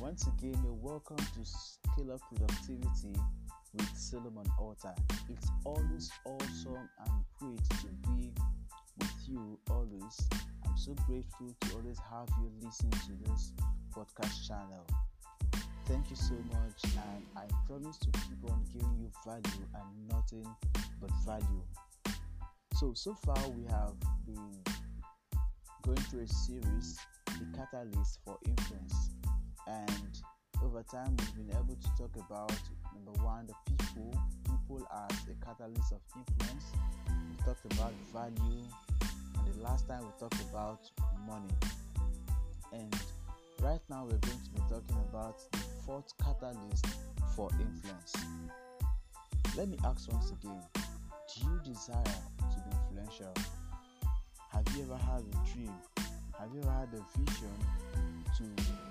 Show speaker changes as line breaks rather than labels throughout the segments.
once again, you're welcome to Scale Up Productivity with Solomon Alta. It's always awesome and great to be with you always. I'm so grateful to always have you listen to this podcast channel. Thank you so much, and I promise to keep on giving you value and nothing but value. So, so far, we have been going through a series, The Catalyst for Influence, and over time, we've been able to talk about number one, the people, people as a catalyst of influence. We talked about value, and the last time we talked about money. And right now, we're going to be talking about the fourth catalyst for influence. Let me ask once again do you desire to be influential? Have you ever had a dream? Have you ever had a vision to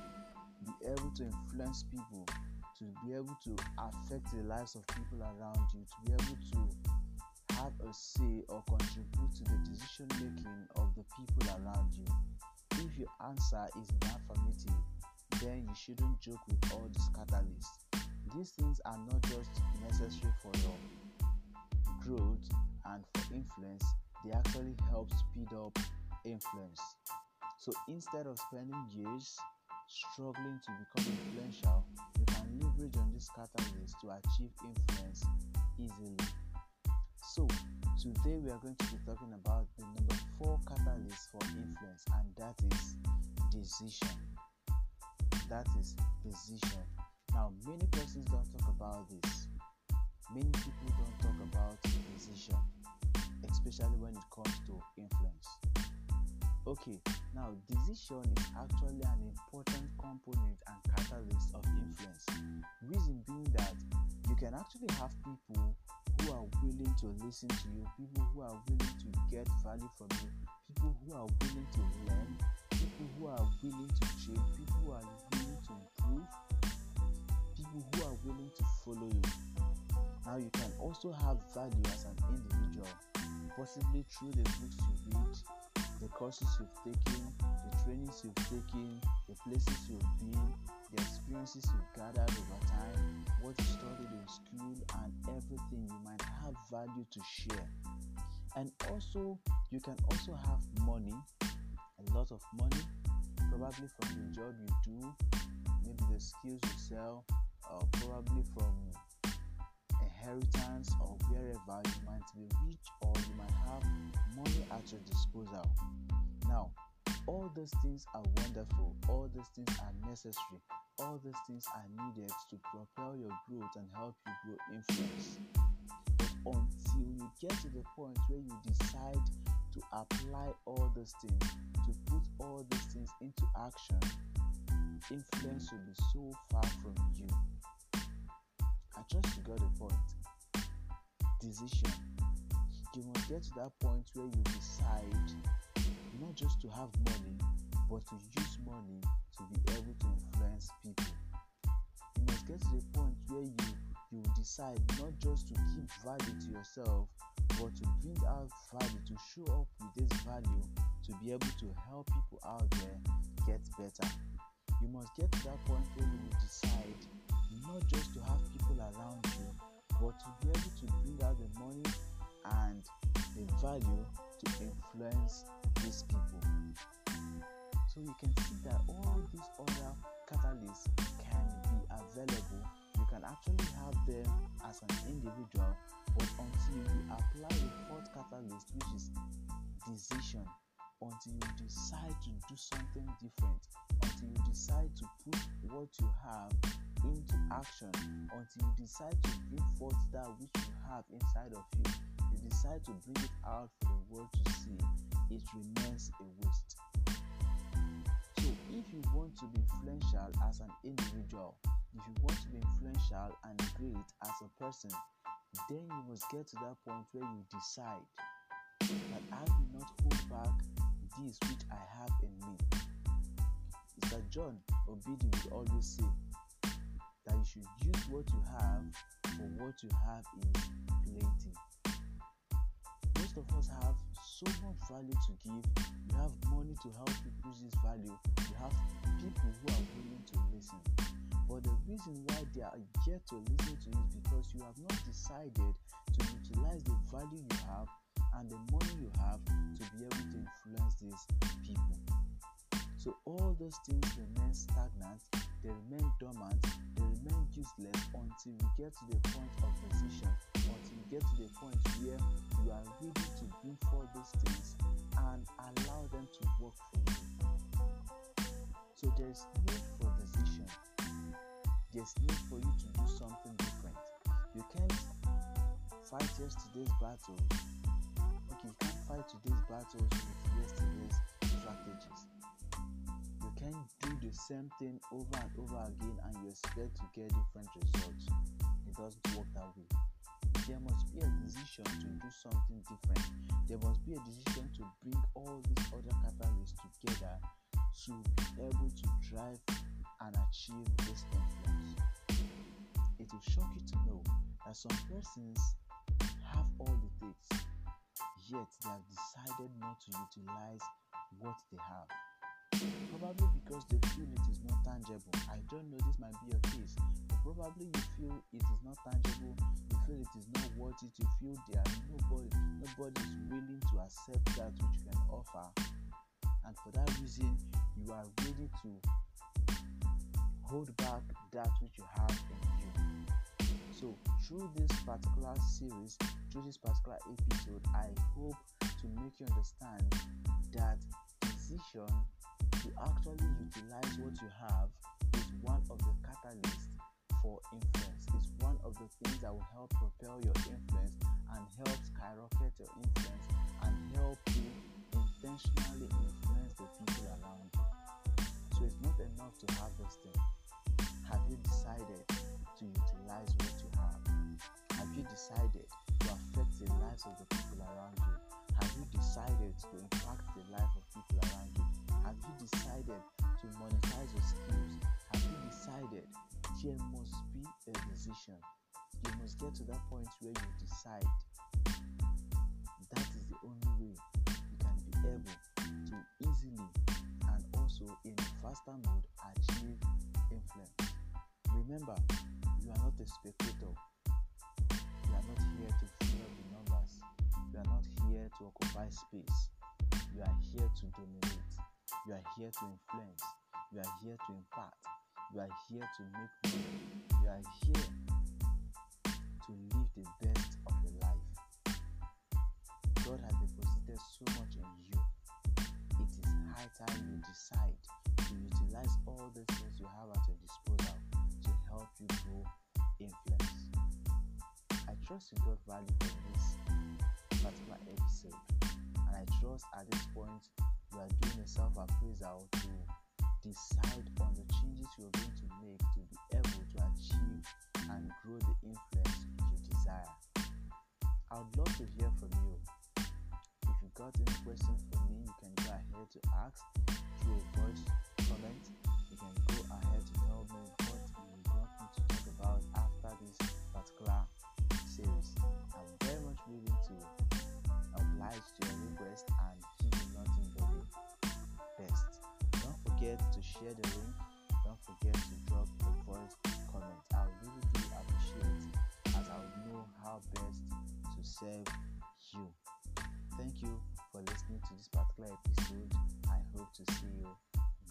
be able to influence people, to be able to affect the lives of people around you, to be able to have a say or contribute to the decision making of the people around you? If your answer is affirmative, then you shouldn't joke with all these catalysts. These things are not just necessary for your growth and for influence, they actually help speed up influence. So instead of spending years struggling to become influential, you can leverage on this catalyst to achieve influence easily. So today we are going to be talking about the number four catalyst for influence, and that is decision. That is decision. Now, many persons don't talk about this. Many people don't talk about decision, especially when it comes to influence. Okay, now decision is actually an important component and catalyst of influence. Reason being that you can actually have people who are willing to listen to you, people who are willing to get value from you, people who are willing to learn, people who are willing to change, people who are willing to improve, people who are willing to follow you. Now you can also have value as an individual, possibly through the books you read, the courses you've taken, the trainings you've taken, the places you've been, the experiences you've gathered over time, what you studied in school, and everything. You might have value to share. And also, you can also have money, a lot of money, probably from the job you do, maybe the skills you sell, or probably from inheritance or wherever you might be rich or you might have money at your disposal. Now, all those things are wonderful, all those things are necessary, all those things are needed to propel your growth and help you grow influence. But until you get to the point where you decide to apply all those things, to put all those things into action, influence will be so far from you. I trust you got the point. Decision. You must get to that point where you decide not just to have money, but to use money to be able to influence people. You must get to the point where you you decide not just to keep value to yourself, but to bring out value, to show up with this value to be able to help people out there get better. You must get to that point where you decide not just to have people around you, but to be able to bring out the money and the value to influence these people. So you can see that all these other catalysts can be available. You can actually have them as an individual, but until you apply the fourth catalyst, which is decision, until you decide to do something different, until you decide to put what you have into action, until you decide to bring forth that which you have inside of you, you decide to bring it out for the world to see, it remains a waste. So, if you want to be influential as an individual, if you want to be influential and great as a person, then you must get to that point where you decide that I will not hold back this which I have in me. Mr. John Obidi would always say that you should use what you have for what you have is plenty. Most of us have so much value to give, you have money to help you push this value, you have people who are willing to listen. But the reason why they are yet to listen to you is because you have not decided to utilize the value you have and the money you have to be able to influence these people. So all those things remain stagnant, they remain dormant, they remain useless until you get to the point of decision, until you get to the point where you are ready to bring forth those things and allow them to work for you. So there is need for decision. There's need for you to do something different. You can't fight yesterday's battles. Okay, you can't fight today's battles with yesterday's strategies. Can't do the same thing over and over again and you expect to get different results. It doesn't work that way. There must be a decision to do something different. There must be a decision to bring all these other catalysts together to be able to drive and achieve this influence. It will shock you to know that some persons have all it things, yet they have decided not to utilize what they have. Probably because they feel it is not tangible. I don't know, this might be your case. But probably you feel it is not tangible, you feel it is not worth it, you feel there are nobody nobody is willing to accept that which you can offer. And for that reason, you are ready to hold back that which you have in you. So, through this particular series, through this particular episode, I hope to make you understand that decision to actually utilize what you have is one of the catalysts for influence. It's one of the things that will help propel your influence and help skyrocket your influence and help you intentionally influence the people around you. So it's not enough to have this thing. Have you decided to utilize what you have? Have you decided to affect the lives of the people around you? Have you decided to impact the life of people around you? Have you decided to monetize your skills? Have you decided? There must be a decision. You must get to that point where you decide. That is the only way you can be able to easily and also in faster mode achieve influence. Remember, you are not a spectator. You are not here to fill the numbers. You are not here to occupy space. You are here to dominate. You are here to influence. You are here to impact. You are here to make money. You are here to live the best of your life. God has deposited so much in you. It is high time you decide to utilize all the things you have at your disposal to help you grow influence. I trust you got value from this particular episode, I trust at this point you are doing a self appraisal to decide on the changes you're going to make to be able to achieve and grow the influence you desire. I would love to hear from you. If you got any questions for me, you can go ahead to ask through a voice comment. You can go ahead forget to share the link. Don't forget to drop a voice comment. I really do appreciate it as I would know how best to serve you. Thank you for listening to this particular episode. I hope to see you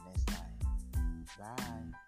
next time. Bye.